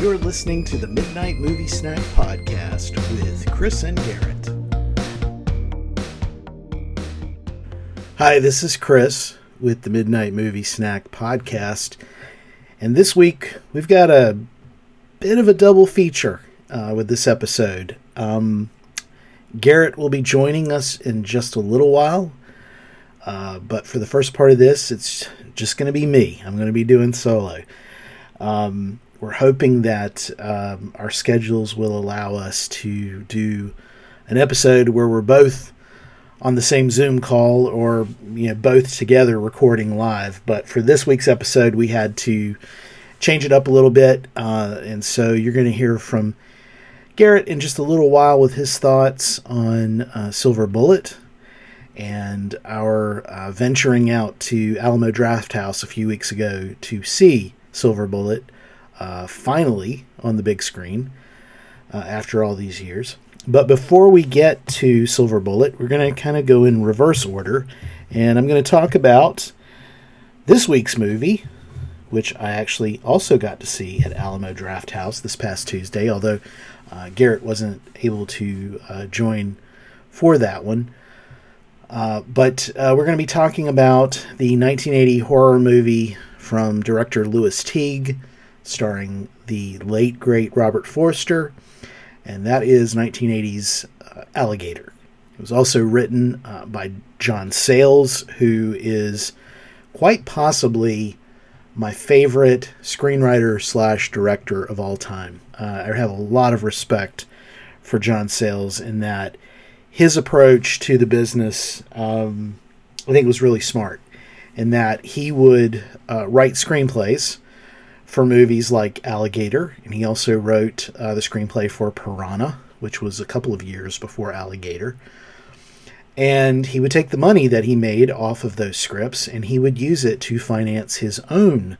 You're listening to the Midnight Movie Snack Podcast with Chris and Garrett. Hi, this is Chris with the Midnight Movie Snack Podcast. And this week we've got a bit of a double feature uh, with this episode. Um, Garrett will be joining us in just a little while. Uh, but for the first part of this, it's just going to be me. I'm going to be doing solo. Um, we're hoping that um, our schedules will allow us to do an episode where we're both on the same Zoom call or you know both together recording live. But for this week's episode, we had to change it up a little bit, uh, and so you're going to hear from Garrett in just a little while with his thoughts on uh, Silver Bullet and our uh, venturing out to Alamo Drafthouse a few weeks ago to see Silver Bullet uh, finally on the big screen uh, after all these years. But before we get to Silver Bullet, we're going to kind of go in reverse order, and I'm going to talk about this week's movie, which I actually also got to see at Alamo Drafthouse this past Tuesday, although uh, Garrett wasn't able to uh, join for that one. Uh, but uh, we're going to be talking about the 1980 horror movie from director Lewis Teague, starring the late great Robert Forster, and that is 1980's uh, Alligator. It was also written uh, by John Sayles, who is quite possibly my favorite screenwriter slash director of all time. Uh, I have a lot of respect for John Sayles in that his approach to the business, um, I think, was really smart. In that he would uh, write screenplays for movies like Alligator, and he also wrote uh, the screenplay for Piranha, which was a couple of years before Alligator. And he would take the money that he made off of those scripts and he would use it to finance his own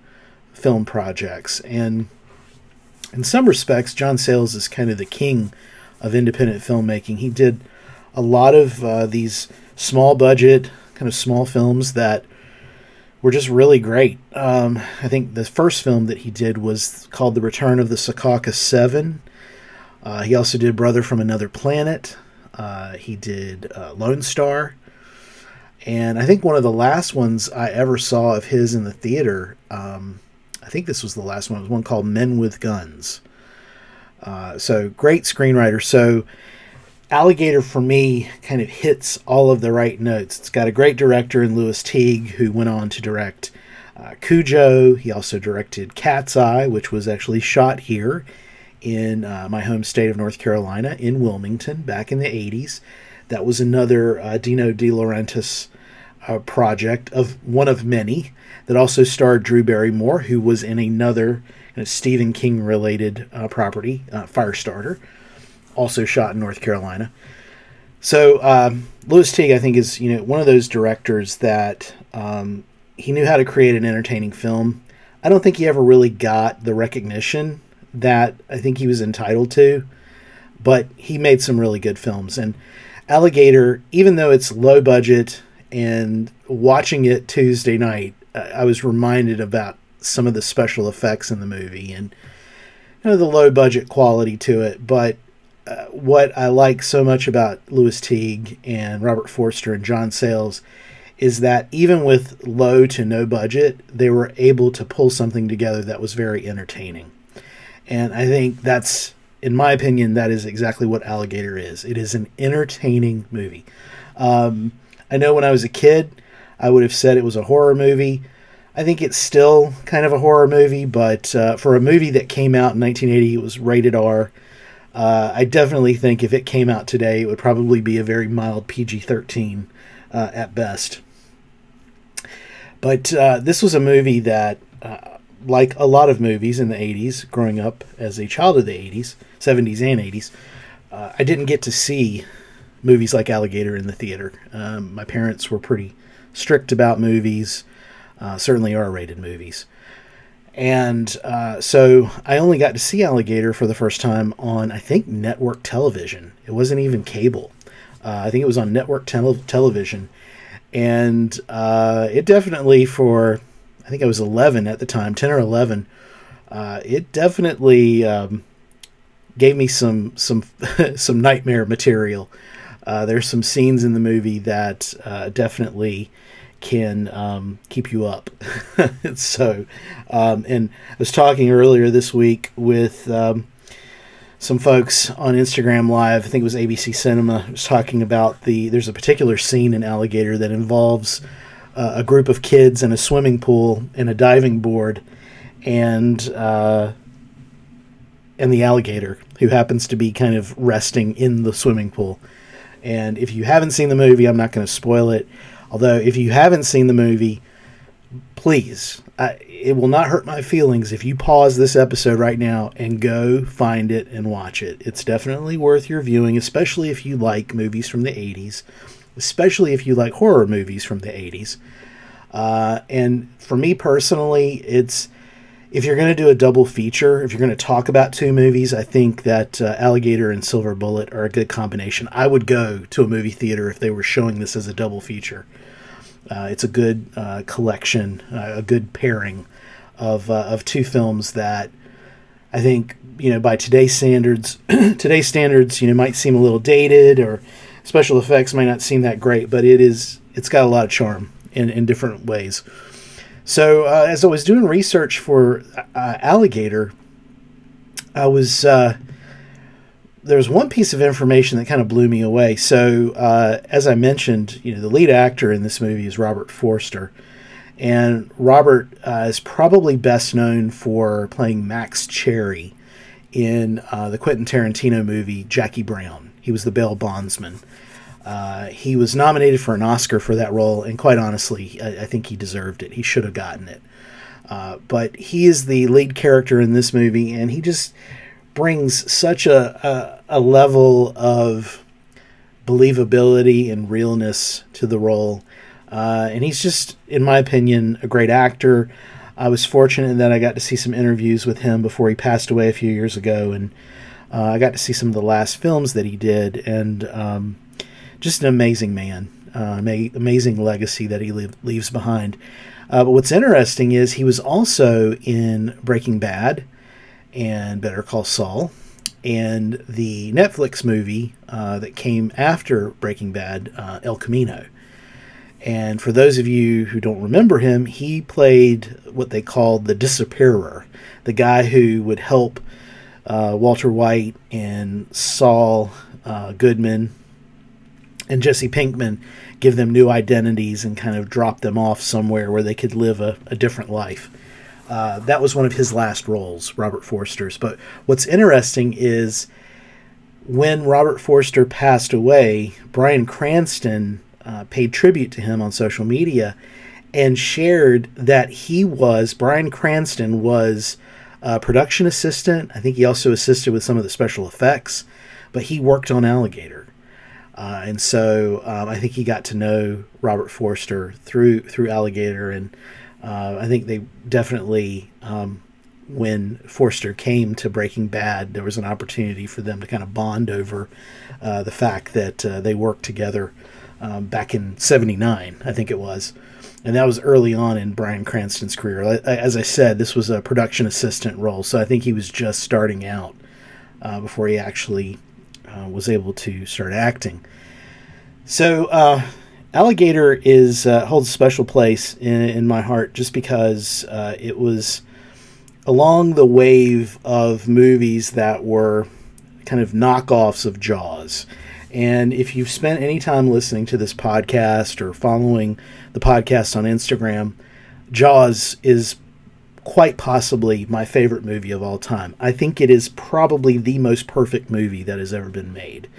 film projects. And in some respects, John Sayles is kind of the king of independent filmmaking. He did a lot of uh, these small budget, kind of small films that were just really great. Um, I think the first film that he did was called The Return of the Secaucus Seven. Uh, he also did Brother from Another Planet. Uh, he did uh, Lone Star. And I think one of the last ones I ever saw of his in the theater, um, I think this was the last one, it was one called Men with Guns. Uh, so great screenwriter. So Alligator for me kind of hits all of the right notes. It's got a great director in Lewis Teague, who went on to direct uh, Cujo. He also directed Cat's Eye, which was actually shot here in uh, my home state of North Carolina, in Wilmington, back in the 80s. That was another uh, Dino De Laurentiis uh, project of one of many that also starred Drew Barrymore, who was in another Stephen King related uh, property, uh, Firestarter also shot in North Carolina. So um, Lewis Teague, I think, is you know one of those directors that um, he knew how to create an entertaining film. I don't think he ever really got the recognition that I think he was entitled to, but he made some really good films. And Alligator, even though it's low budget, and watching it Tuesday night, I was reminded about some of the special effects in the movie and you know the low budget quality to it, but what I like so much about Lewis Teague and Robert Forster and John Sayles is that even with low to no budget, they were able to pull something together that was very entertaining. And I think that's, in my opinion, that is exactly what Alligator is. It is an entertaining movie. Um, I know when I was a kid, I would have said it was a horror movie. I think it's still kind of a horror movie, but uh, for a movie that came out in 1980, it was rated R. Uh, I definitely think if it came out today, it would probably be a very mild PG 13 uh, at best. But uh, this was a movie that, uh, like a lot of movies in the 80s, growing up as a child of the 80s, 70s, and 80s, uh, I didn't get to see movies like Alligator in the theater. Um, my parents were pretty strict about movies, uh, certainly R rated movies. And uh, so I only got to see Alligator for the first time on, I think, network television. It wasn't even cable. Uh, I think it was on network te- television. And uh, it definitely, for, I think I was 11 at the time, 10 or 11, uh, it definitely um, gave me some some some nightmare material. Uh, there's some scenes in the movie that uh, definitely can um, keep you up. so, um, and I was talking earlier this week with um, some folks on Instagram Live. I think it was ABC Cinema. was talking about the. There's a particular scene in Alligator that involves uh, a group of kids in a swimming pool and a diving board, and uh, and the alligator who happens to be kind of resting in the swimming pool. And if you haven't seen the movie, I'm not going to spoil it. Although, if you haven't seen the movie, please, I, it will not hurt my feelings if you pause this episode right now and go find it and watch it. It's definitely worth your viewing, especially if you like movies from the 80s, especially if you like horror movies from the 80s. Uh, and for me personally, it's if you're going to do a double feature, if you're going to talk about two movies, I think that uh, Alligator and Silver Bullet are a good combination. I would go to a movie theater if they were showing this as a double feature. Uh, it's a good uh, collection, uh, a good pairing of uh, of two films that I think you know by today's standards, today's standards you know might seem a little dated or special effects might not seem that great, but it is it's got a lot of charm in in different ways. So uh, as I was doing research for uh, Alligator, I was uh, there was one piece of information that kind of blew me away. So uh, as I mentioned, you know, the lead actor in this movie is Robert Forster, and Robert uh, is probably best known for playing Max Cherry in uh, the Quentin Tarantino movie Jackie Brown. He was the bail bondsman. Uh, he was nominated for an Oscar for that role, and quite honestly, I, I think he deserved it. He should have gotten it. Uh, but he is the lead character in this movie, and he just brings such a, a, a level of believability and realness to the role. Uh, and he's just, in my opinion, a great actor. I was fortunate that I got to see some interviews with him before he passed away a few years ago, and uh, I got to see some of the last films that he did. And um, just an amazing man, uh, amazing legacy that he leaves behind. Uh, but what's interesting is he was also in Breaking Bad and Better Call Saul and the Netflix movie uh, that came after Breaking Bad, uh, El Camino. And for those of you who don't remember him, he played what they called the disappearer, the guy who would help uh, Walter White and Saul uh, Goodman and Jesse Pinkman give them new identities and kind of drop them off somewhere where they could live a, a different life. Uh, that was one of his last roles, Robert Forster's. But what's interesting is when Robert Forster passed away, Bryan Cranston uh, paid tribute to him on social media and shared that he was, Bryan Cranston was a production assistant. I think he also assisted with some of the special effects, but he worked on Alligator. Uh, and so um, I think he got to know Robert Forster through through Alligator, and uh, I think they definitely, um, when Forster came to Breaking Bad, there was an opportunity for them to kind of bond over uh, the fact that uh, they worked together um, back in '79, I think it was, and that was early on in Bryan Cranston's career. As I said, this was a production assistant role, so I think he was just starting out uh, before he actually uh, was able to start acting. So, uh, Alligator is uh, holds a special place in, in my heart just because uh, it was along the wave of movies that were kind of knockoffs of Jaws. And if you've spent any time listening to this podcast or following the podcast on Instagram, Jaws is quite possibly my favorite movie of all time. I think it is probably the most perfect movie that has ever been made.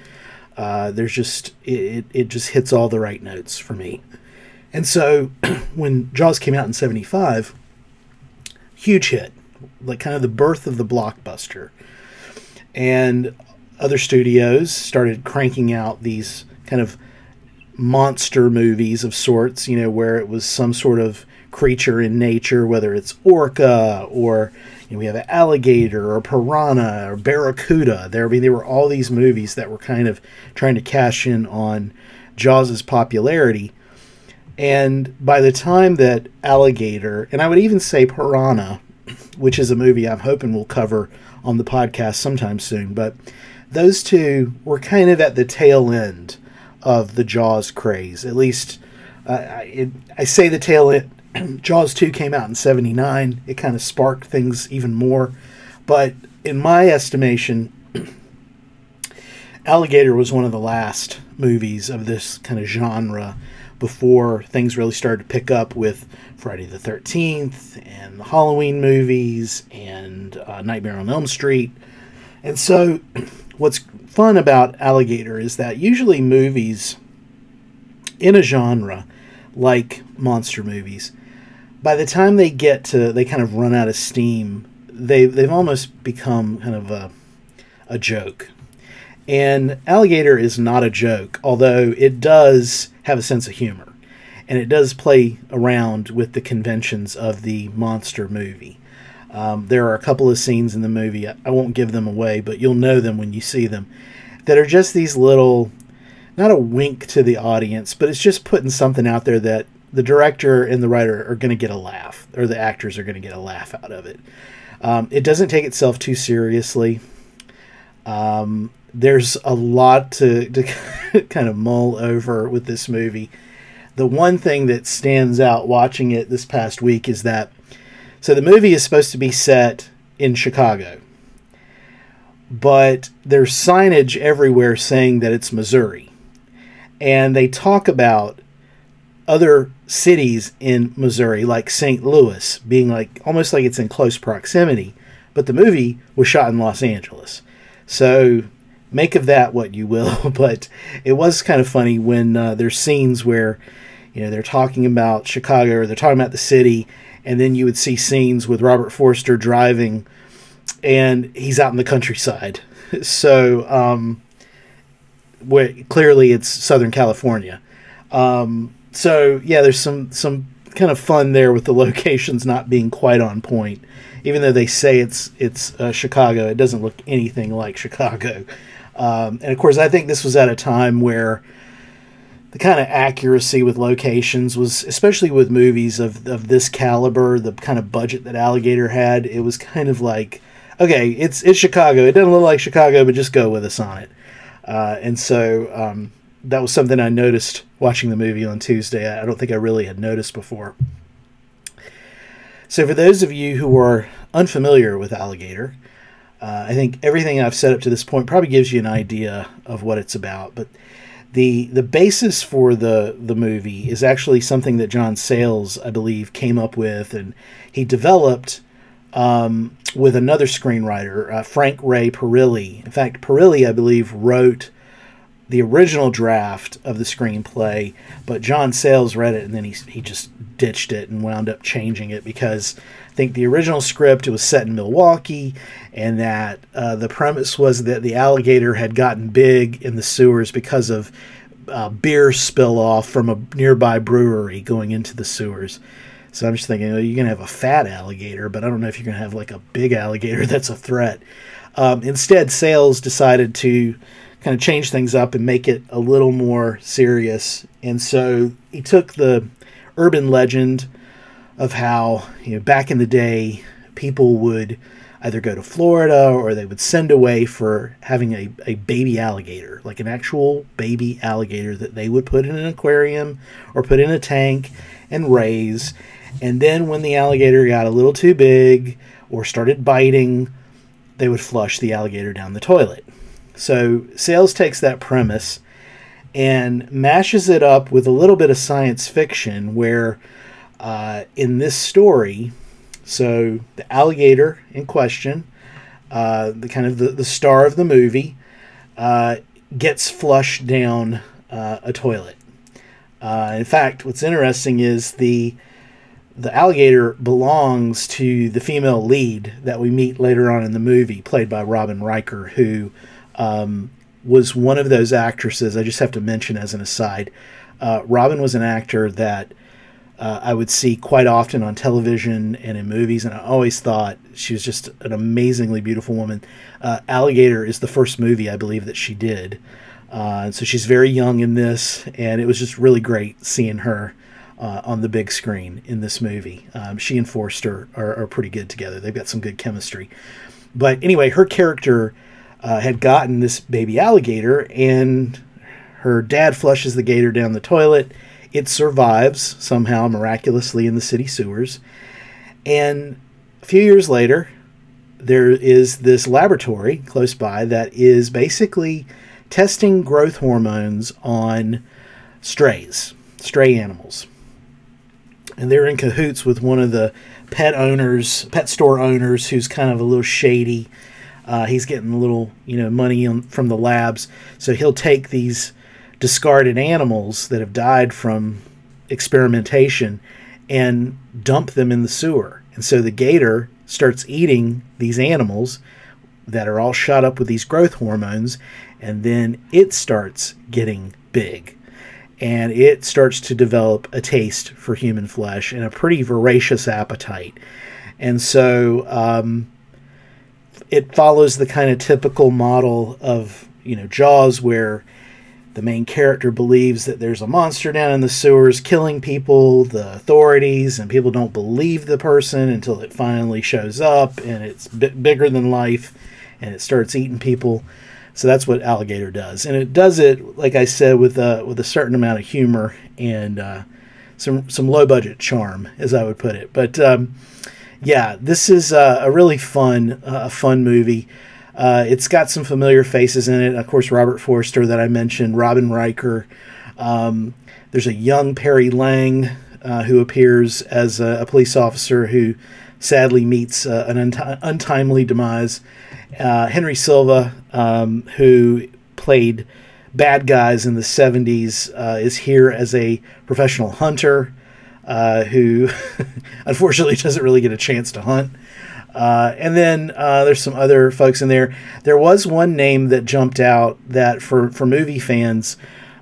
Uh, there's just it, it just hits all the right notes for me. And so when Jaws came out in 75, huge hit, like kind of the birth of the blockbuster. And other studios started cranking out these kind of monster movies of sorts, you know, where it was some sort of creature in nature, whether it's orca or you know, we have an alligator or piranha or barracuda. There, I mean, there were all these movies that were kind of trying to cash in on Jaws's popularity. And by the time that alligator, and I would even say piranha, which is a movie I'm hoping we'll cover on the podcast sometime soon. But those two were kind of at the tail end of the Jaws craze. At least uh, it, I say the tail end. Jaws 2 came out in 79. It kind of sparked things even more. But in my estimation, Alligator was one of the last movies of this kind of genre before things really started to pick up with Friday the 13th and the Halloween movies and uh, Nightmare on Elm Street. And so, what's fun about Alligator is that usually movies in a genre like monster movies, by the time they get to, they kind of run out of steam, they, they've almost become kind of a, a joke. And Alligator is not a joke, although it does have a sense of humor. And it does play around with the conventions of the monster movie. Um, there are a couple of scenes in the movie, I won't give them away, but you'll know them when you see them, that are just these little, not a wink to the audience, but it's just putting something out there that the director and the writer are going to get a laugh, or the actors are going to get a laugh out of it. Um, it doesn't take itself too seriously. Um, there's a lot to, to kind of mull over with this movie. The one thing that stands out watching it this past week is that so the movie is supposed to be set in Chicago, but there's signage everywhere saying that it's Missouri. And they talk about other cities in Missouri, like St. Louis, being like almost like it's in close proximity, but the movie was shot in Los Angeles. So make of that what you will. But it was kind of funny when uh, there's scenes where, you know, they're talking about Chicago or they're talking about the city, and then you would see scenes with Robert Forster driving, and he's out in the countryside. So, um, where clearly it's Southern California. Um, so yeah, there's some some kind of fun there with the locations not being quite on point. Even though they say it's it's uh, Chicago, it doesn't look anything like Chicago. Um, and of course, I think this was at a time where the kind of accuracy with locations was, especially with movies of, of this caliber, the kind of budget that Alligator had, it was kind of like, okay, it's it's Chicago. It doesn't look like Chicago, but just go with us on it. Uh, and so um, that was something I noticed watching the movie on Tuesday. I don't think I really had noticed before. So, for those of you who are unfamiliar with Alligator, uh, I think everything I've said up to this point probably gives you an idea of what it's about. But the the basis for the the movie is actually something that John Sayles, I believe, came up with, and he developed um, with another screenwriter, uh, Frank Ray Perilli. In fact, Perilli, I believe, wrote the original draft of the screenplay, but John Sayles read it and then he he just ditched it and wound up changing it because I think the original script it was set in Milwaukee and that uh, the premise was that the alligator had gotten big in the sewers because of uh, beer spill off from a nearby brewery going into the sewers. So I'm just thinking, you're going to have a fat alligator, but I don't know if you're going to have like a big alligator that's a threat. Um, instead, Sayles decided to kind of change things up and make it a little more serious. And so he took the urban legend of how, you know, back in the day, people would either go to Florida or they would send away for having a, a baby alligator, like an actual baby alligator that they would put in an aquarium or put in a tank and raise. And then when the alligator got a little too big or started biting, they would flush the alligator down the toilet. So Sayles takes that premise and mashes it up with a little bit of science fiction where uh, in this story, so the alligator in question, uh, the kind of the, the star of the movie, uh, gets flushed down uh, a toilet. Uh, in fact, what's interesting is the the alligator belongs to the female lead that we meet later on in the movie, played by Robin Riker, who um, was one of those actresses. I just have to mention as an aside, uh, Robin was an actor that uh, I would see quite often on television and in movies, and I always thought she was just an amazingly beautiful woman. Uh, Alligator is the first movie I believe that she did, uh, so she's very young in this, and it was just really great seeing her uh, on the big screen in this movie. Um, she and Forster are, are, pretty good together. They've got some good chemistry. But anyway, her character uh, had gotten this baby alligator, and her dad flushes the gator down the toilet. It survives somehow miraculously in the city sewers. And a few years later, there is this laboratory close by that is basically testing growth hormones on strays, stray animals. And they're in cahoots with one of the pet owners, pet store owners, who's kind of a little shady. Uh, he's getting a little, you know, money on, from the labs, so he'll take these discarded animals that have died from experimentation and dump them in the sewer. And so the gator starts eating these animals that are all shot up with these growth hormones, and then it starts getting big. And it starts to develop a taste for human flesh and a pretty voracious appetite. And so um, it follows the kind of typical model of, you know, Jaws, where the main character believes that there's a monster down in the sewers killing people, the authorities, and people don't believe the person until it finally shows up and it's b- bigger than life and it starts eating people. So that's what Alligator does, and it does it, like I said, with a with a certain amount of humor and uh, some some low budget charm, as I would put it. But um, yeah, this is uh, a really fun uh, fun movie. Uh, it's got some familiar faces in it. Of course, Robert Forster that I mentioned, Robin Riker. Um, there's a young Perry Lang uh, who appears as a, a, police officer who sadly meets uh, an unti- untimely demise. Henry Silva, um, who played bad guys in the 70s, uh, is here as a professional hunter. Uh, who unfortunately doesn't really get a chance to hunt. Uh, and then uh, there's some other folks in there. There was one name that jumped out that for, for movie fans,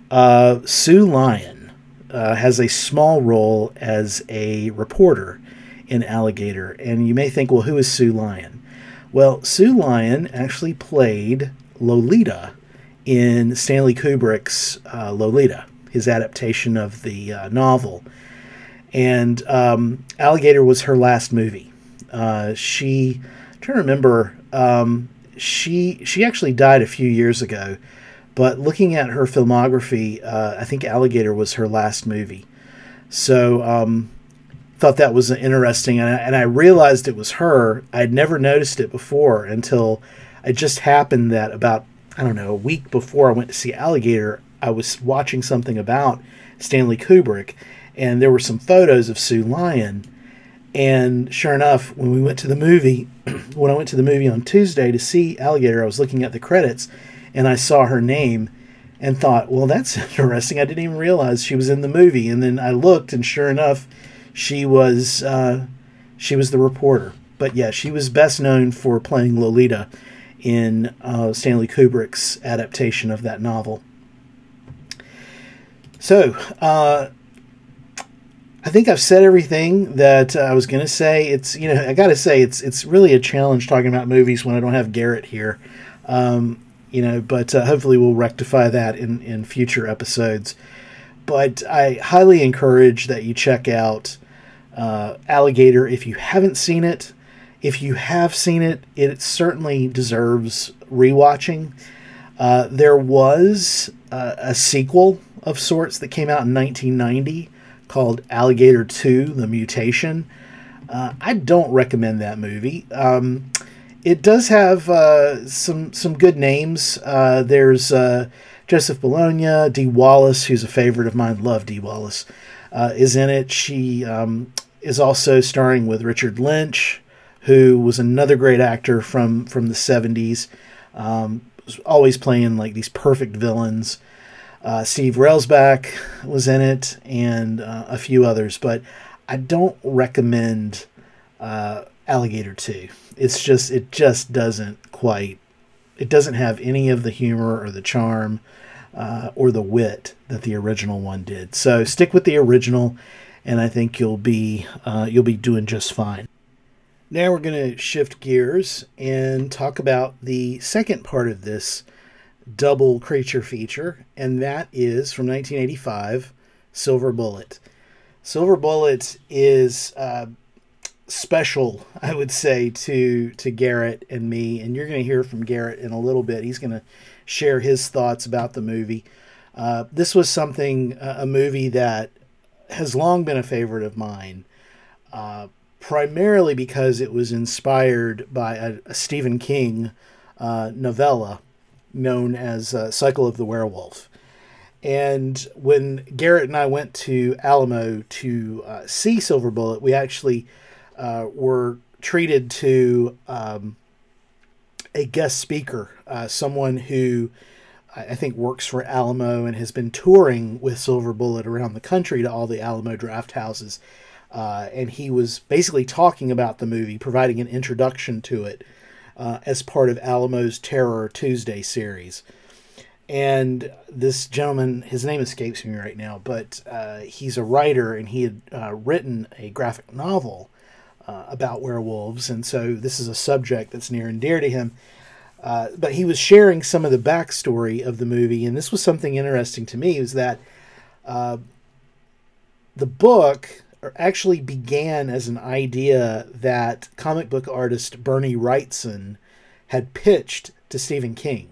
uh, Sue Lyon uh, has a small role as a reporter in Alligator. And you may think, well, who is Sue Lyon? Well, Sue Lyon actually played Lolita in Stanley Kubrick's uh, Lolita, his adaptation of the novel. And um, Alligator was her last movie. Uh, she, I'm trying to remember, um, she she actually died a few years ago, but looking at her filmography, uh, I think Alligator was her last movie. So um, thought that was interesting, and I, and I realized it was her. I'd never noticed it before until it just happened that about I don't know a week before I went to see Alligator, I was watching something about Stanley Kubrick, and there were some photos of Sue Lyon and sure enough, when we went to the movie, when I went to the movie on Tuesday to see Alligator, I was looking at the credits and I saw her name and thought, well, that's interesting. I didn't even realize she was in the movie. And then I looked, and sure enough, she was uh, she was the reporter. But yeah, she was best known for playing Lolita in uh, Stanley Kubrick's adaptation of that novel. So, uh, I think I've said everything that uh, I was going to say. It's you know I got to say it's it's really a challenge talking about movies when I don't have Garrett here. Um, you know, but uh, hopefully we'll rectify that in in future episodes. But I highly encourage that you check out uh, Alligator if you haven't seen it. If you have seen it, it certainly deserves rewatching. Uh, there was uh, a sequel of sorts that came out in 1990 called Alligator 2 The Mutation. Uh, I don't recommend that movie. Um, it does have uh, some some good names. Uh, there's uh, Joseph Bologna, Dee Wallace, who's a favorite of mine. Love Dee Wallace, uh, is in it. She um, is also starring with Richard Lynch, who was another great actor from from the '70s. Um, always playing like these perfect villains. Uh, Steve Railsback was in it, and uh, a few others, but I don't recommend uh, Alligator 2. It's just it just doesn't quite it doesn't have any of the humor or the charm uh, or the wit that the original one did. So stick with the original, and I think you'll be uh, you'll be doing just fine. Now we're going to shift gears and talk about the second part of this double creature feature, and that is from 1985 Silver Bullet. Silver Bullet is uh, special, I would say, to to Garrett and me, and you're going to hear from Garrett in a little bit. He's going to share his thoughts about the movie. Uh, this was something, a movie that has long been a favorite of mine, uh, primarily because it was inspired by a, a Stephen King uh, novella known as uh, Cycle of the Werewolf. And when Garrett and I went to Alamo to uh, see Silver Bullet, we actually uh, were treated to um, a guest speaker, uh, someone who I think works for Alamo and has been touring with Silver Bullet around the country to all the Alamo Drafthouses. Uh, and he was basically talking about the movie, providing an introduction to it uh, as part of Alamo's Terror Tuesday series. And this gentleman, his name escapes me right now, but uh, he's a writer and he had uh, written a graphic novel uh, about werewolves. And so this is a subject that's near and dear to him. Uh, but he was sharing some of the backstory of the movie, and this was something interesting to me: is that uh, the book actually began as an idea that comic book artist Bernie Wrightson had pitched to Stephen King,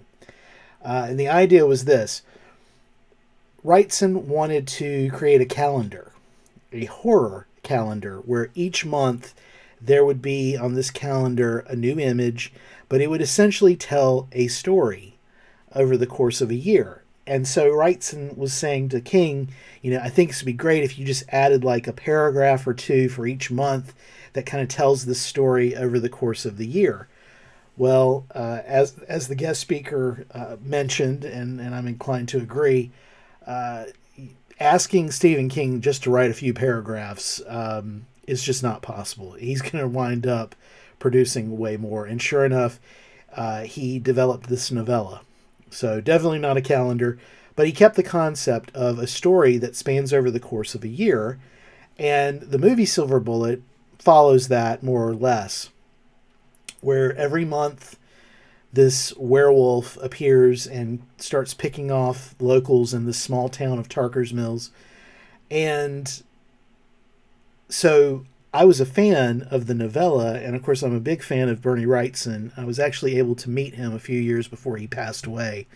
uh, and the idea was this: Wrightson wanted to create a calendar, a horror calendar, where each month there would be on this calendar a new image but it would essentially tell a story over the course of a year. And so Wrightson was saying to King, you know, I think this would be great if you just added like a paragraph or two for each month that kind of tells the story over the course of the year. Well, uh, as as the guest speaker uh, mentioned, and, and I'm inclined to agree, uh, asking Stephen King just to write a few paragraphs um, is just not possible. He's going to wind up producing way more. And sure enough, uh, he developed this novella. So definitely not a calendar, but he kept the concept of a story that spans over the course of a year. And the movie Silver Bullet follows that more or less, where every month this werewolf appears and starts picking off locals in the small town of Tarker's Mills. And so I was a fan of the novella, and of course, I'm a big fan of Bernie Wrightson. I was actually able to meet him a few years before he passed away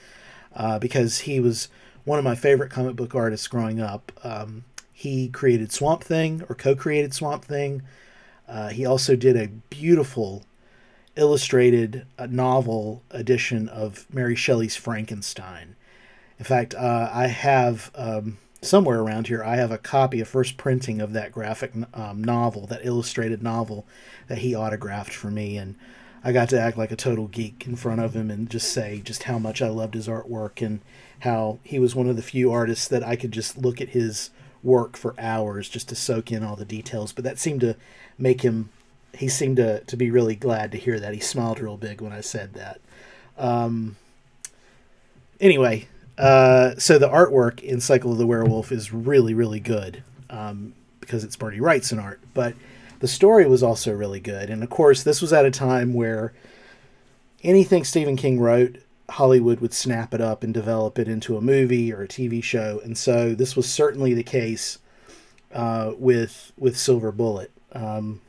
uh, because he was one of my favorite comic book artists growing up. Um, he created Swamp Thing or co created Swamp Thing. Uh, he also did a beautiful illustrated uh, novel edition of Mary Shelley's Frankenstein. In fact, uh, I have. Um, somewhere around here, I have a copy, a first printing of that graphic um, novel, that illustrated novel that he autographed for me. And I got to act like a total geek in front of him and just say just how much I loved his artwork and how he was one of the few artists that I could just look at his work for hours just to soak in all the details. But that seemed to make him, he seemed to, to be really glad to hear that. He smiled real big when I said that. Um, anyway, uh, so the artwork in Cycle of the Werewolf is really, really good um, because it's Bernie Wright's Wrightson art. But the story was also really good. And of course, this was at a time where anything Stephen King wrote, Hollywood would snap it up and develop it into a movie or a TV show. And so this was certainly the case uh, with with Silver Bullet. Um,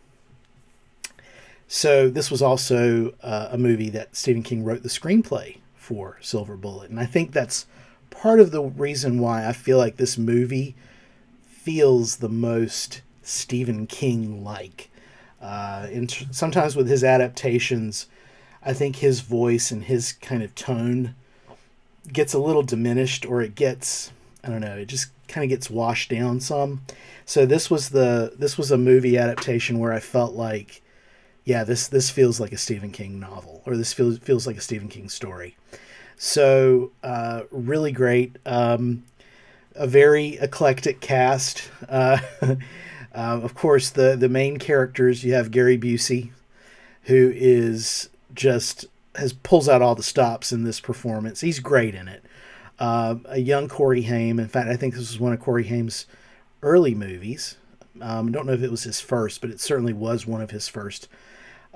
so this was also uh, a movie that Stephen King wrote the screenplay for Silver Bullet, and I think that's part of the reason why I feel like this movie feels the most Stephen King like. Uh, sometimes with his adaptations, I think his voice and his kind of tone gets a little diminished, or it gets I don't know, it just kind of gets washed down some. So this was the this was a movie adaptation where I felt like, yeah, this this feels like a Stephen King novel, or this feels feels like a Stephen King story. So uh, really great. Um, a very eclectic cast. Uh, uh, of course, the the main characters you have Gary Busey, who is just has pulls out all the stops in this performance. He's great in it. Uh, a young Corey Haim. In fact, I think this was one of Corey Haim's early movies. Um, I don't know if it was his first, but it certainly was one of his first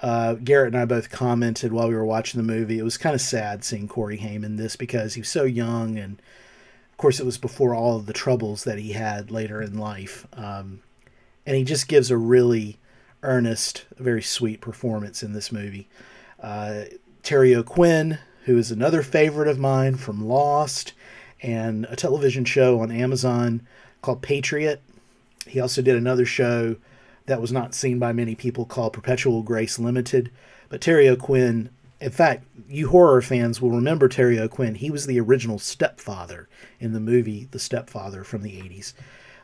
uh, Garrett and I both commented while we were watching the movie. It was kind of sad seeing Corey Haim in this because he was so young and of course, it was before all of the troubles that he had later in life. Um, and he just gives a really earnest, very sweet performance in this movie. Uh, Terry O'Quinn, who is another favorite of mine from Lost and a television show on Amazon called Patriot. He also did another show that was not seen by many people called Perpetual Grace Limited. But Terry O'Quinn, in fact, you horror fans will remember Terry O'Quinn. He was the original stepfather in the movie The Stepfather from the 80s.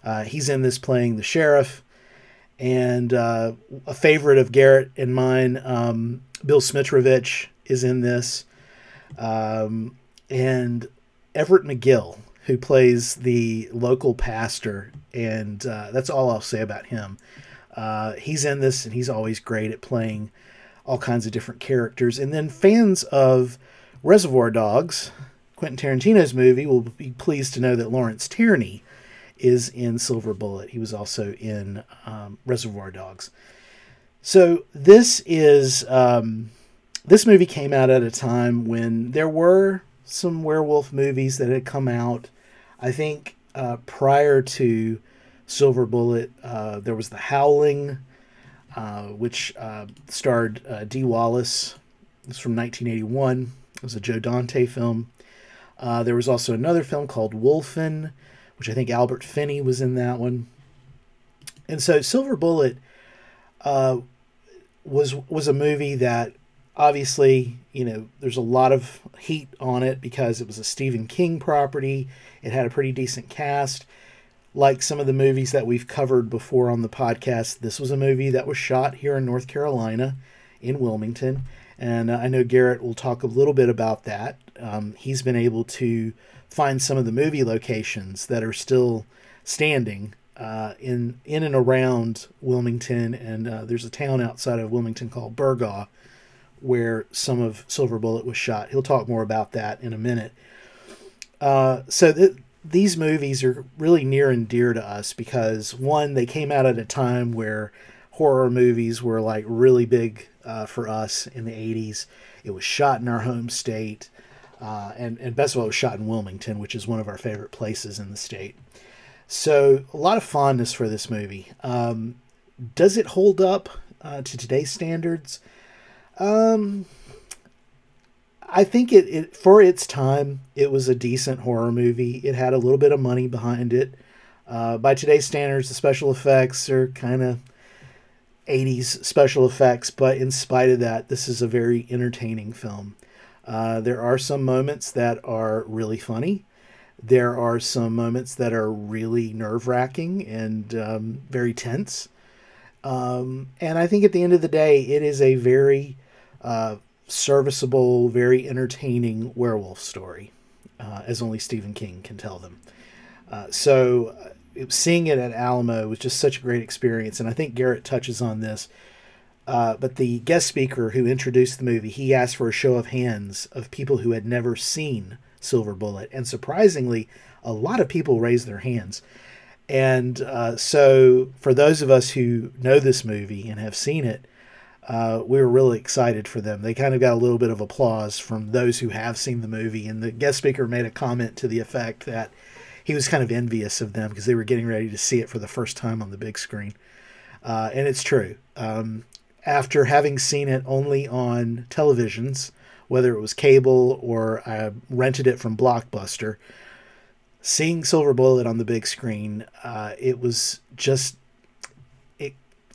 Uh, he's in this playing the sheriff. And uh, a favorite of Garrett and mine, um, Bill Smitrovich, is in this. Um, and Everett McGill, who plays the local pastor, and uh, that's all I'll say about him. Uh, he's in this, and he's always great at playing all kinds of different characters. And then fans of Reservoir Dogs, Quentin Tarantino's movie, will be pleased to know that Lawrence Tierney is in Silver Bullet. He was also in um, Reservoir Dogs. So this is um, this movie came out at a time when there were some werewolf movies that had come out. I think uh, prior to Silver Bullet, uh, there was The Howling, uh, which uh, starred uh, Dee Wallace. It was from 1981. It was a Joe Dante film. Uh, there was also another film called Wolfen, which I think Albert Finney was in that one. And so Silver Bullet was was a movie that obviously, you know, there's a lot of heat on it because it was a Stephen King property. It had a pretty decent cast. Like some of the movies that we've covered before on the podcast, this was a movie that was shot here in North Carolina, in Wilmington. And uh, I know Garrett will talk a little bit about that. Um, he's been able to find some of the movie locations that are still standing uh, in in and around Wilmington, and uh, there's a town outside of Wilmington called Burgaw, where some of Silver Bullet was shot. He'll talk more about that in a minute. Uh, so th- these movies are really near and dear to us because one, they came out at a time where horror movies were like really big uh, for us in the 80s. It was shot in our home state. Uh, and, and best of all, it was shot in Wilmington, which is one of our favorite places in the state. So, a lot of fondness for this movie. Um, does it hold up uh, to today's standards? Um, I think it, it for its time it was a decent horror movie. It had a little bit of money behind it. Uh, by today's standards, the special effects are kind of 80s special effects, but in spite of that, this is a very entertaining film. Uh, there are some moments that are really funny. There are some moments that are really nerve wracking and um, very tense. Um, and I think at the end of the day, it is a very uh, serviceable, very entertaining werewolf story, uh, as only Stephen King can tell them. Uh, so, uh, seeing it at Alamo was just such a great experience, and I think Garrett touches on this. Uh, but the guest speaker who introduced the movie, he asked for a show of hands of people who had never seen Silver Bullet, and surprisingly, a lot of people raised their hands. And uh, so, for those of us who know this movie and have seen it, uh, we were really excited for them. They kind of got a little bit of applause from those who have seen the movie, and the guest speaker made a comment to the effect that he was kind of envious of them because they were getting ready to see it for the first time on the big screen. Uh, and it's true. Um, after having seen it only on televisions, whether it was cable or I rented it from Blockbuster, seeing Silver Bullet on the big screen, uh, it was just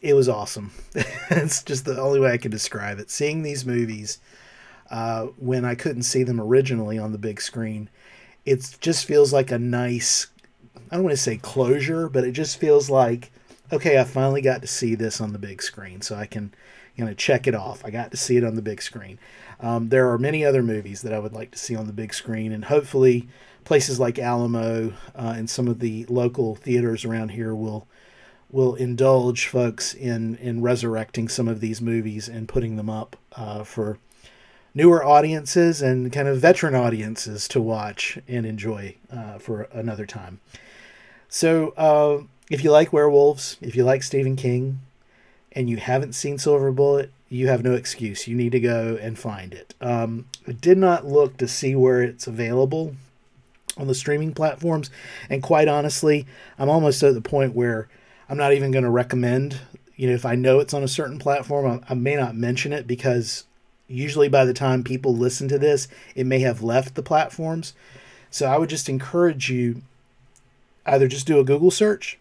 it was awesome. it's just the only way I can describe it. Seeing these movies uh, when I couldn't see them originally on the big screen, it just feels like a nice, I don't want to say closure, but it just feels like, okay, I finally got to see this on the big screen, so I can, you know, check it off. I got to see it on the big screen. Um, there are many other movies that I would like to see on the big screen, and hopefully, places like Alamo uh, and some of the local theaters around here will will indulge folks in in resurrecting some of these movies and putting them up uh, for newer audiences and kind of veteran audiences to watch and enjoy uh, for another time. So, uh, if you like werewolves, if you like Stephen King, and you haven't seen Silver Bullet, you have no excuse. You need to go and find it. Um, I did not look to see where it's available on the streaming platforms. And quite honestly, I'm almost at the point where I'm not even going to recommend. You know, if I know it's on a certain platform, I, I may not mention it because usually by the time people listen to this, it may have left the platforms. So I would just encourage you either just do a Google search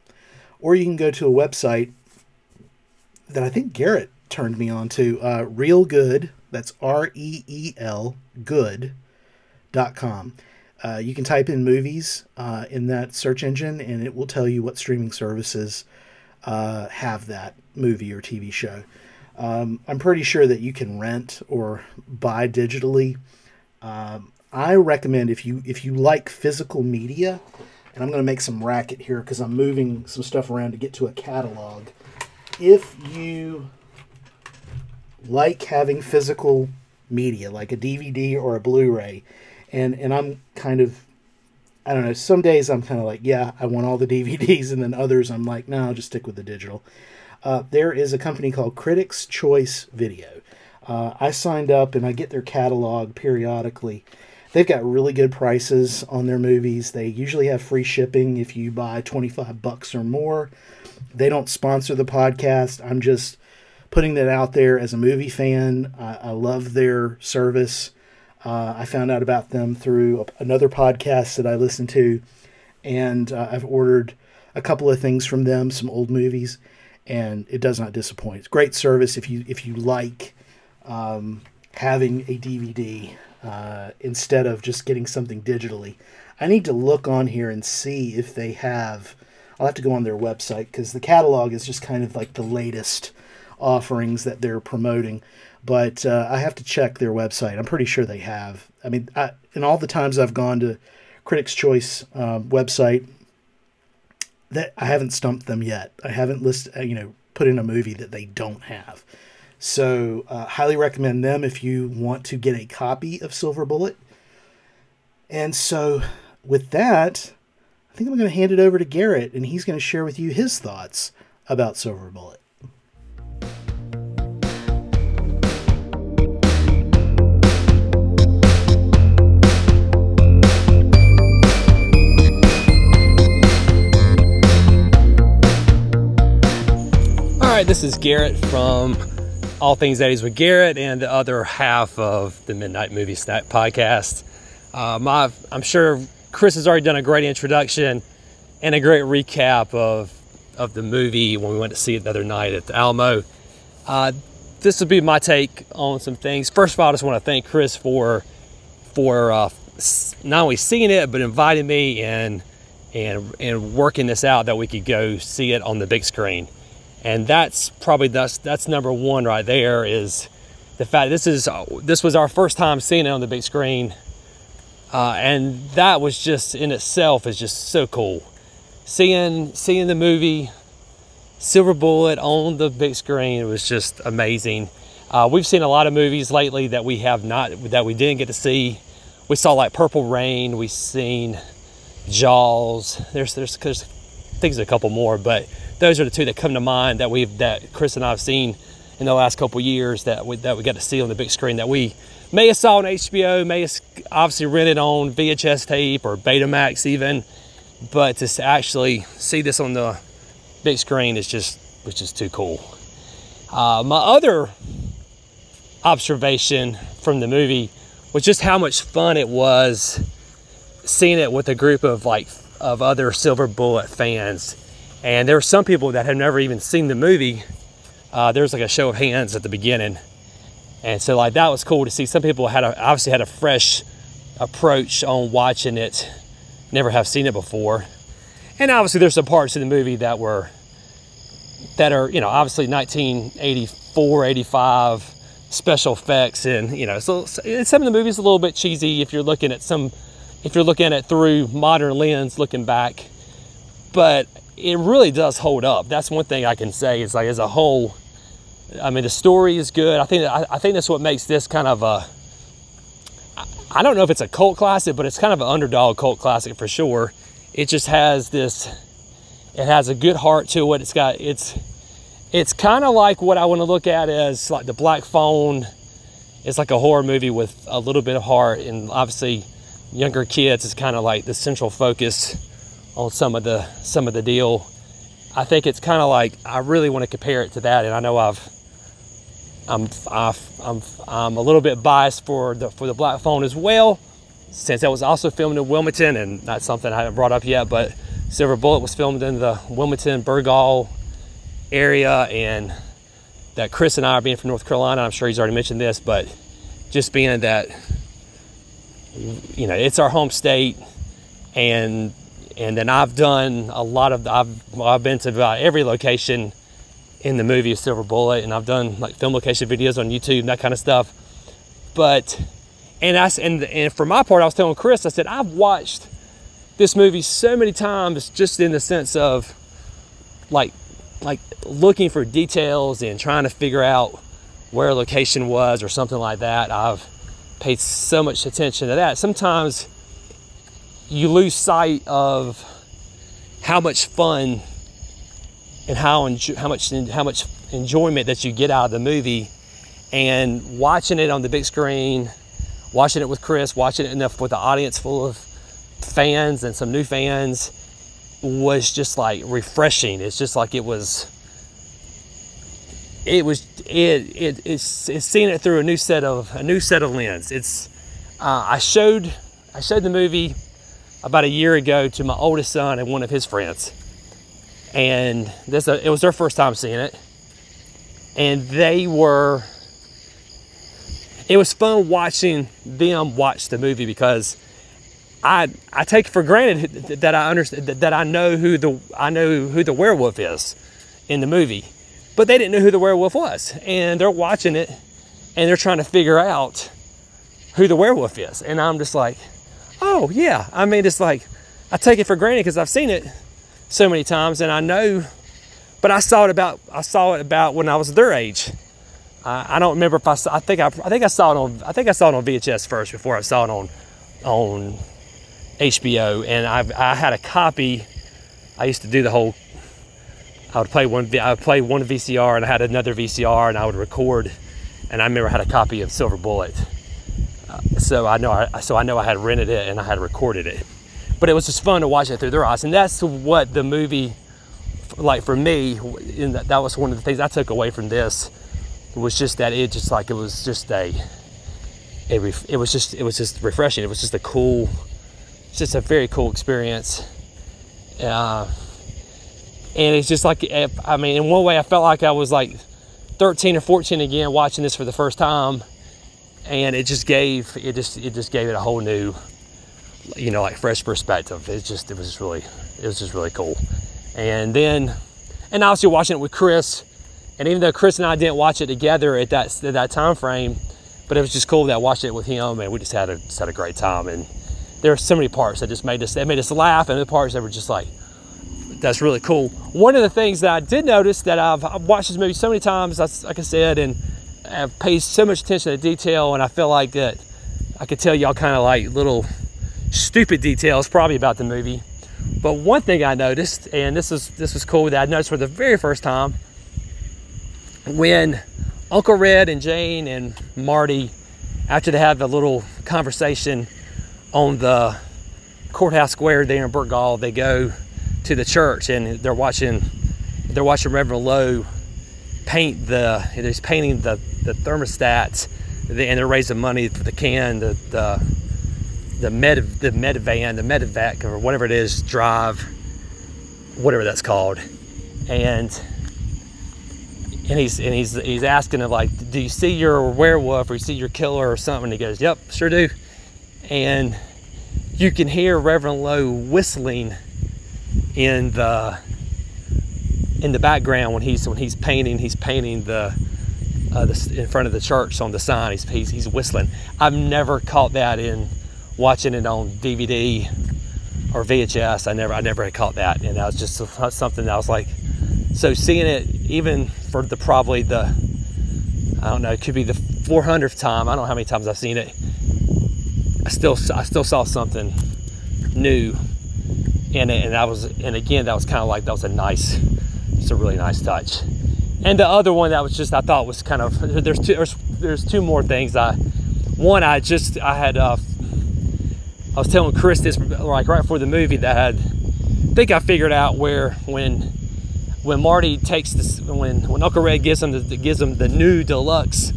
or you can go to a website that I think Garrett turned me on to, uh, Reel Good. That's R E E L good.com. Uh, you can type in movies uh, in that search engine and it will tell you what streaming services uh, have that movie or TV show. Um, I'm pretty sure that you can rent or buy digitally. Um, I recommend if you if you like physical media, and I'm going to make some racket here because I'm moving some stuff around to get to a catalog. If you like having physical media, like a DVD or a Blu-ray, and and I'm kind of I don't know. Some days I'm kind of like, yeah, I want all the DVDs, and then others I'm like, no, I'll just stick with the digital. Uh, there is a company called Critics Choice Video. Uh, I signed up and I get their catalog periodically. They've got really good prices on their movies. They usually have free shipping if you buy 25 bucks or more. They don't sponsor the podcast. I'm just putting that out there as a movie fan. I, I love their service. Uh, I found out about them through another podcast that I listen to, and uh, I've ordered a couple of things from them, some old movies, and it does not disappoint. It's great service if you if you like um, having a DVD uh, instead of just getting something digitally. I need to look on here and see if they have. I'll have to go on their website because the catalog is just kind of like the latest offerings that they're promoting. But uh, I have to check their website. I'm pretty sure they have. I mean, I, in all the times I've gone to Critics' Choice um, website, that I haven't stumped them yet. I haven't list, uh, you know, put in a movie that they don't have. So, uh, highly recommend them if you want to get a copy of Silver Bullet. And so, with that, I think I'm going to hand it over to Garrett, and he's going to share with you his thoughts about Silver Bullet. Right, this is Garrett from All Things 80s with Garrett and the other half of the Midnight Movie Snack podcast. Um, I'm sure Chris has already done a great introduction and a great recap of, of the movie when we went to see it the other night at the Alamo. Uh, this will be my take on some things. First of all, I just want to thank Chris for for uh, not only seeing it but inviting me and and and working this out that we could go see it on the big screen and that's probably that's that's number one right there is the fact this is this was our first time seeing it on the big screen. Uh, and that was just in itself is just so cool. Seeing seeing the movie silver bullet on the big screen was just amazing. Uh, we've seen a lot of movies lately that we have not that we didn't get to see. We saw like purple rain we've seen jaws there's there's, there's things a couple more but those are the two that come to mind that we've that Chris and I have seen in the last couple years that we, that we got to see on the big screen that we may have saw on HBO, may have obviously rented on VHS tape or Betamax even, but to actually see this on the big screen is just which is too cool. Uh, my other observation from the movie was just how much fun it was seeing it with a group of like of other Silver Bullet fans and there were some people that had never even seen the movie. Uh, there was like a show of hands at the beginning. And so like that was cool to see. Some people had a, obviously had a fresh approach on watching it, never have seen it before. And obviously there's some parts of the movie that were that are, you know, obviously 1984, 85 special effects and, you know, so some of the movies a little bit cheesy if you're looking at some if you're looking at through modern lens looking back. But it really does hold up. That's one thing I can say. Is like as a whole, I mean, the story is good. I think I, I think that's what makes this kind of a. I don't know if it's a cult classic, but it's kind of an underdog cult classic for sure. It just has this. It has a good heart to it. It's got it's. It's kind of like what I want to look at as like the Black Phone. It's like a horror movie with a little bit of heart, and obviously, younger kids is kind of like the central focus on some of the some of the deal. I think it's kind of like I really want to compare it to that, and I know I've I'm I've, I'm I'm a little bit biased for the for the Black Phone as well, since that was also filmed in Wilmington, and that's something I haven't brought up yet. But Silver Bullet was filmed in the Wilmington Burgaw area, and that Chris and I are being from North Carolina. I'm sure he's already mentioned this, but just being that you know it's our home state, and and then I've done a lot of I've I've been to about every location in the movie Silver Bullet, and I've done like film location videos on YouTube and that kind of stuff. But and I and and for my part, I was telling Chris, I said I've watched this movie so many times, just in the sense of like like looking for details and trying to figure out where a location was or something like that. I've paid so much attention to that. Sometimes you lose sight of how much fun and how enjo- how much how much enjoyment that you get out of the movie. And watching it on the big screen watching it with Chris watching it enough with the audience full of fans and some new fans was just like refreshing. It's just like it was it was it, it it's, it's seeing it through a new set of a new set of lens. It's uh, i showed i showed the movie about a year ago to my oldest son and one of his friends and this it was their first time seeing it and they were it was fun watching them watch the movie because I I take for granted that I understand that I know who the I know who the werewolf is in the movie but they didn't know who the werewolf was. And they're watching it and they're trying to figure out who the werewolf is. And I'm just like, oh, yeah. I mean, it's like, I take it for granted because I've seen it so many times and I know, but I saw it about, I saw it about when I was their age. I, I don't remember if I saw, I think I, I think I saw it on, I think I saw it on VHS first before I saw it on, on HBO. And I, I had a copy. I used to do the whole I would play one. I would play one VCR, and I had another VCR, and I would record. And I remember I had a copy of Silver Bullet, so I know. I, so I know I had rented it and I had recorded it. But it was just fun to watch it through their eyes, and that's what the movie, like for me, that, that was one of the things I took away from this. Was just that it just like it was just a. It, it was just it was just refreshing. It was just a cool, just a very cool experience. Uh, and it's just like I mean, in one way, I felt like I was like 13 or 14 again, watching this for the first time, and it just gave it just it just gave it a whole new, you know, like fresh perspective. It just it was just really it was just really cool, and then and obviously watching it with Chris, and even though Chris and I didn't watch it together at that at that time frame, but it was just cool that I watched it with him, and we just had a just had a great time. And there are so many parts that just made us that made us laugh, and the parts that were just like that's really cool. One of the things that I did notice that I've, I've watched this movie so many times, like I said, and I've paid so much attention to detail, and I feel like that I could tell y'all kind of like little stupid details probably about the movie. But one thing I noticed, and this is this was cool that I noticed for the very first time, when Uncle Red and Jane and Marty, after they have a little conversation on the courthouse square there in Burgaw, they go to the church and they're watching they're watching Reverend Lowe paint the he's painting the the thermostats and they're raising money for the can the the the med the medivan the medevac or whatever it is drive whatever that's called. And and he's and he's he's asking him like do you see your werewolf or you see your killer or something? And he goes yep sure do. And you can hear Reverend Lowe whistling in the in the background when he's when he's painting he's painting the, uh, in front of the church on the sign. He's, he's, he's whistling. I've never caught that in watching it on DVD or VHS I never I never had caught that. And that was just something that I was like so seeing it even for the probably the I don't know it could be the 400th time. I don't know how many times I've seen it. I still I still saw something new in it, and that was, and again, that was kind of like that was a nice, it's a really nice touch. And the other one that was just I thought was kind of there's two there's, there's two more things. I one I just I had uh, I was telling Chris this like right before the movie that I think I figured out where when when Marty takes this when when Uncle Red gives him the gives him the new deluxe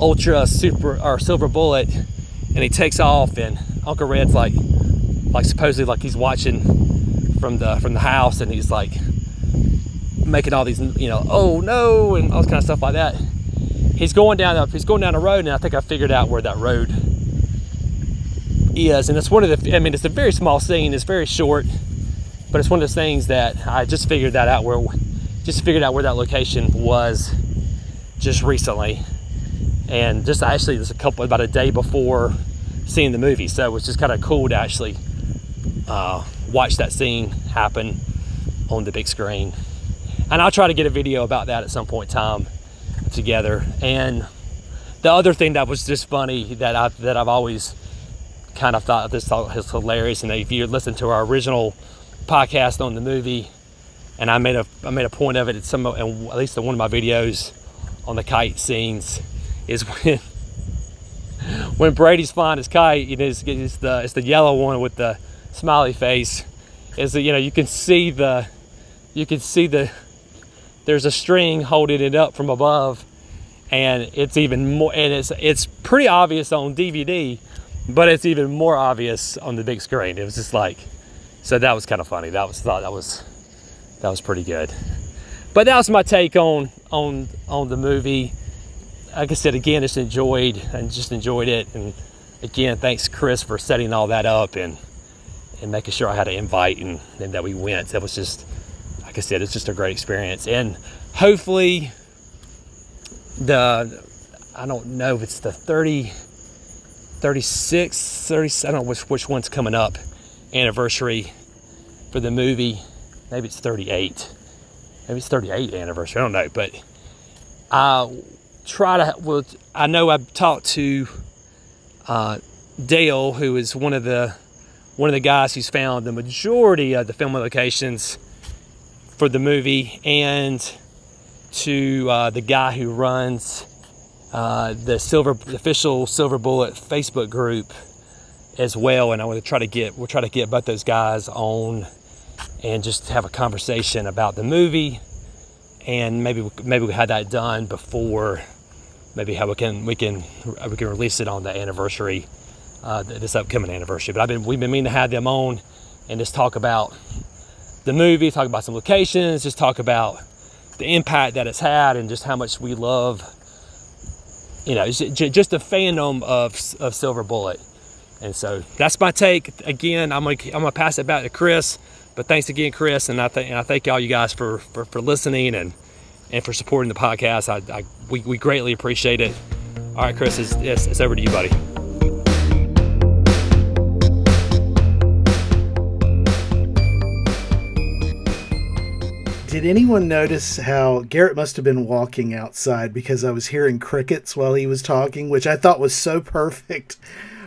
ultra super or silver bullet and he takes off and Uncle Red's like like supposedly like he's watching from the from the house and he's like making all these you know oh no and all this kind of stuff like that. He's going down up he's going down the road and I think I figured out where that road is. And it's one of the I mean it's a very small scene it's very short but it's one of those things that I just figured that out where just figured out where that location was just recently. And just actually just a couple about a day before seeing the movie so it was just kind of cool to actually uh, watch that scene happen on the big screen and I'll try to get a video about that at some point in time together and the other thing that was just funny that I that I've always kind of thought this thought is hilarious. And if you listen to our original podcast on the movie, and I made a I made a point of it at some and at least in one of my videos on the kite scenes is when when Brady's flying his kite, it is it's the it's the yellow one with the smiley face. Is that you know you can see the you can see the there's a string holding it up from above and it's even more and it's it's pretty obvious on DVD but it's even more obvious on the big screen. It was just like, so that was kind of funny. That was thought that was that was pretty good. But that was my take on on on the movie. Like I said again, just enjoyed and just enjoyed it. And again, thanks Chris for setting all that up and and making sure I had an invite and, and that we went. That was just like I said, it's just a great experience. And hopefully the I don't know if it's the 30 36, 30, I don't know which, which one's coming up, anniversary for the movie. Maybe it's 38. Maybe it's 38 anniversary. I don't know. But I try to, well, I know I've talked to uh, Dale, who is one of the one of the guys who's found the majority of the filming locations for the movie, and to uh, the guy who runs uh, the silver the official Silver Bullet Facebook group as well, and I want to try to get we'll try to get both those guys on and just have a conversation about the movie, and maybe maybe we had that done before. Maybe how we can we can we can release it on the anniversary uh, this upcoming anniversary. But I've been we've been meaning to have them on and just talk about the movie, talk about some locations, just talk about the impact that it's had, and just how much we love you know, just a fandom of, of Silver Bullet. And so that's my take. Again, I'm gonna I'm gonna pass it back to Chris. But thanks again, Chris, and I think I thank all you guys for, for, for listening and and for supporting the podcast. I, I we, we greatly appreciate it. All right, Chris, it's, it's, it's over to you, buddy. Did anyone notice how Garrett must have been walking outside because I was hearing crickets while he was talking, which I thought was so perfect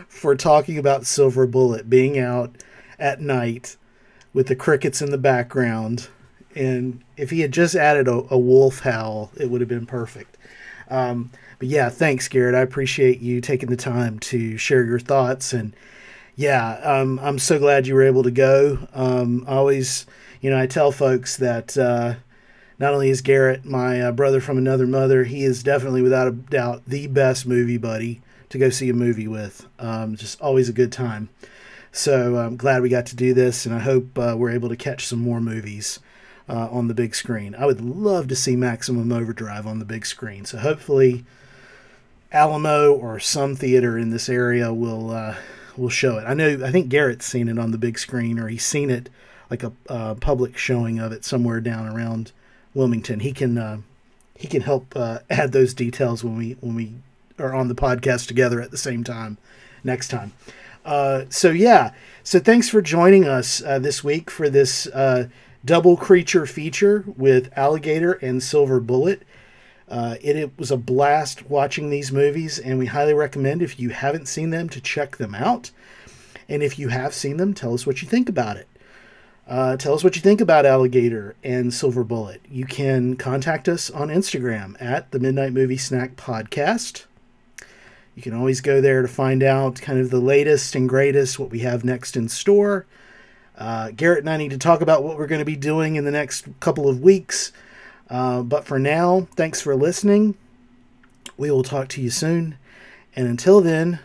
for talking about Silver Bullet being out at night with the crickets in the background. And if he had just added a, a wolf howl, it would have been perfect. Um, but yeah, thanks, Garrett. I appreciate you taking the time to share your thoughts. And yeah, um, I'm so glad you were able to go. Um, always you know, I tell folks that uh, not only is Garrett my uh, brother from another mother, he is definitely, without a doubt, the best movie buddy to go see a movie with. Um, just always a good time. So I'm glad we got to do this, and I hope uh, we're able to catch some more movies uh, on the big screen. I would love to see Maximum Overdrive on the big screen. So hopefully, Alamo or some theater in this area will uh, will show it. I know I think Garrett's seen it on the big screen, or he's seen it like a uh, public showing of it somewhere down around Wilmington. He can uh, he can help uh, add those details when we when we are on the podcast together at the same time next time. Uh, so yeah, so thanks for joining us uh, this week for this uh, double creature feature with Alligator and Silver Bullet. It, it was a blast watching these movies, and we highly recommend if you haven't seen them to check them out. And if you have seen them, tell us what you think about it. Uh, tell us what you think about Alligator and Silver Bullet. You can contact us on Instagram at the Midnight Movie Snack Podcast. You can always go there to find out kind of the latest and greatest, what we have next in store. Uh, Garrett and I need to talk about what we're going to be doing in the next couple of weeks. Uh, but for now, thanks for listening. We will talk to you soon. And until then,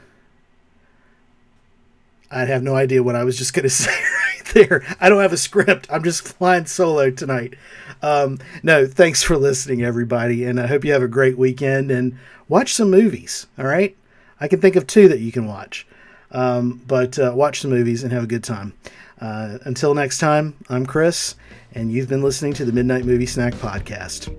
I have no idea what I was just going to say there. I don't have a script. I'm just flying solo tonight. Um, no, thanks for listening, everybody. And I hope you have a great weekend and watch some movies. All right. I can think of two that you can watch. Um, but uh, watch some movies and have a good time. Uh, until next time, I'm Chris, and you've been listening to the Midnight Movie Snack Podcast.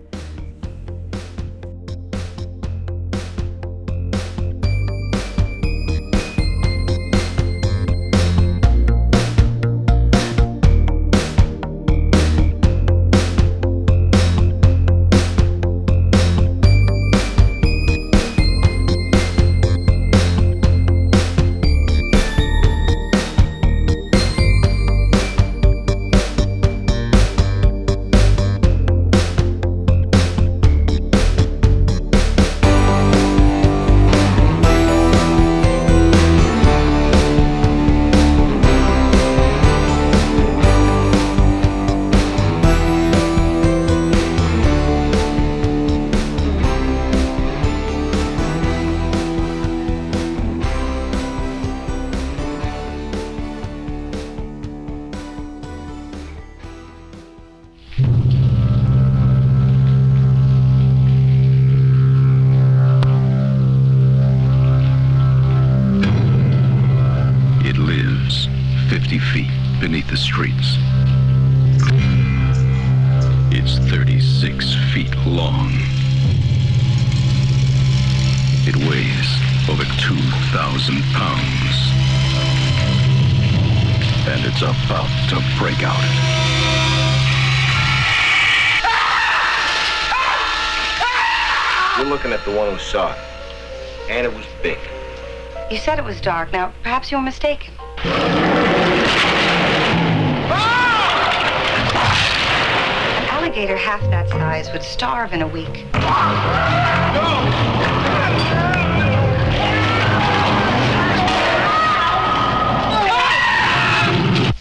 You're looking at the one who saw it. And it was big. You said it was dark. Now, perhaps you were mistaken. An alligator half that size would starve in a week.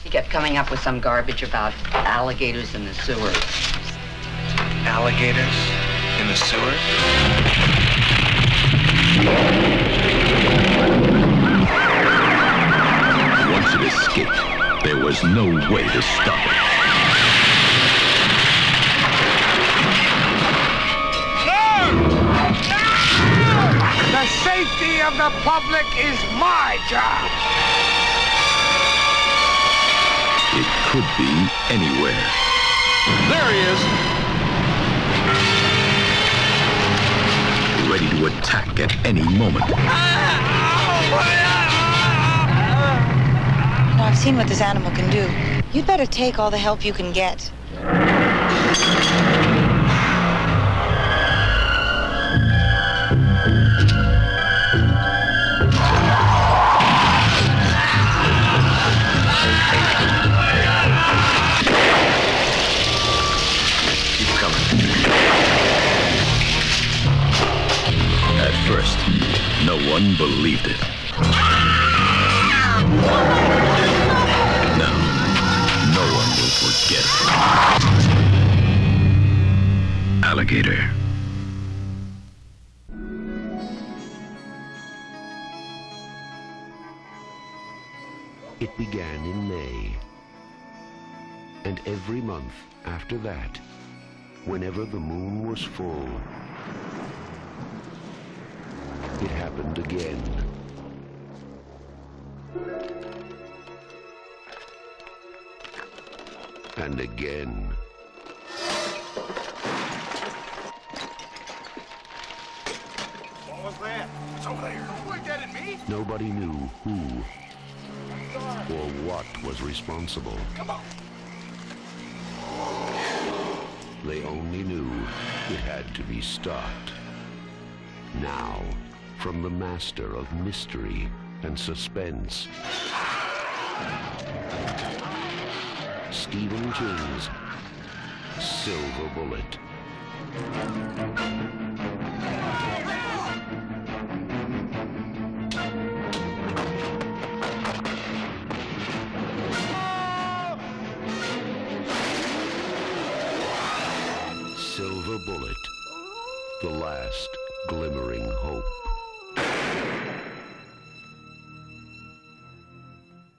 He kept coming up with some garbage about alligators in the sewers. Alligators in the sewer? Once it escaped, there was no way to stop it. The safety of the public is my job. It could be anywhere. There he is. Ready to attack at any moment. I've seen what this animal can do. You'd better take all the help you can get. One believed it. Now, no one will forget. Alligator. It began in May. And every month after that, whenever the moon was full, it happened again. And again. What was that? It's over there. Point that at me. Nobody knew who or what was responsible. Come on. They only knew it had to be stopped. Now, from the master of mystery and suspense. Stephen King's Silver Bullet. Silver Bullet, the last glimmering hope.